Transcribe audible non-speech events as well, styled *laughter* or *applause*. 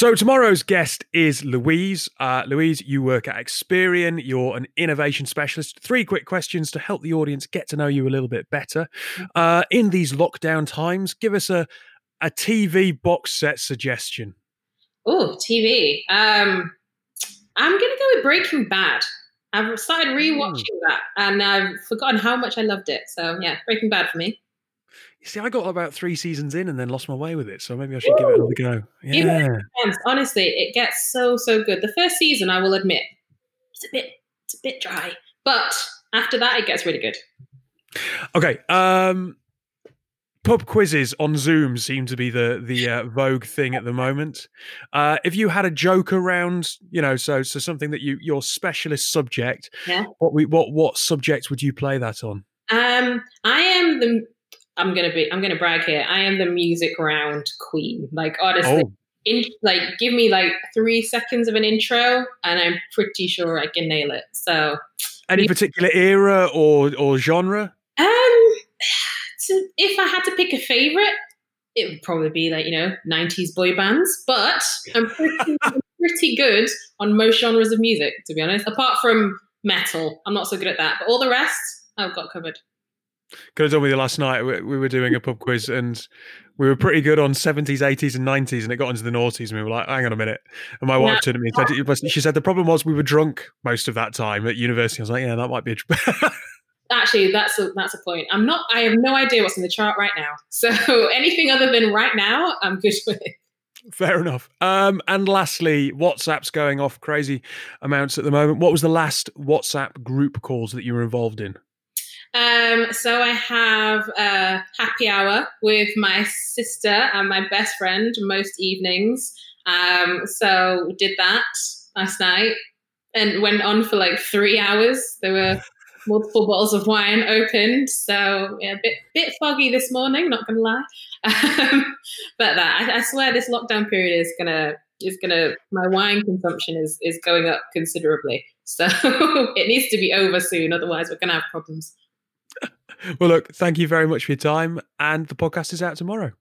So tomorrow's guest is Louise. Uh, Louise, you work at Experian. You're an innovation specialist. Three quick questions to help the audience get to know you a little bit better. Uh, in these lockdown times, give us a a TV box set suggestion. Oh, TV. Um, I'm gonna go with Breaking Bad. I've started rewatching that, and I've forgotten how much I loved it. So yeah, Breaking Bad for me. You see, I got about three seasons in and then lost my way with it, so maybe I should give it another go. It Yeah. Honestly, it gets so so good. The first season, I will admit, it's a bit it's a bit dry, but after that, it gets really good. Okay. Um, pub quizzes on Zoom seem to be the the uh, vogue thing at the moment. Uh, if you had a joke around, you know, so so something that you your specialist subject, Yeah. what we what what subject would you play that on? Um, I am the. I'm gonna be. I'm gonna brag here. I am the music round queen. Like honestly, Oh, in like give me like three seconds of an intro, and I'm pretty sure I can nail it. So, any particular era or or genre? um, *sighs* so if I had to pick a favorite, it would probably be like you know '90s boy bands. But I'm pretty, *laughs* I'm pretty good on most genres of music, to be honest. Apart from metal, I'm not so good at that. But all the rest, I've got covered. Could have done with you last night. We, we were doing a pub quiz and we were pretty good on 70s, 80s, and 90s, and it got into the noughties, and we were like, hang on a minute. And my wife Yeah. turned to me and said, she said, the problem was we were drunk most of that time at university. I was like, yeah, that might be a. *laughs* Actually, that's a that's a point. I'm not. I have no idea what's in the chart right now. So *laughs* anything other than right now, I'm good *laughs* with. Fair enough. Um, and lastly, WhatsApp's going off crazy amounts at the moment. What was the last WhatsApp group calls that you were involved in? Um, so I have a happy hour with my sister and my best friend most evenings. Um, so we did that last night and went on for like three hours. There were multiple bottles of wine opened, so yeah, a bit bit foggy this morning. Not gonna lie, *laughs* um, but that I, I swear this lockdown period is gonna is gonna my wine consumption is is going up considerably. So *laughs* it needs to be over soon, otherwise we're gonna have problems. Well, look, thank you very much for your time. And the podcast is out tomorrow.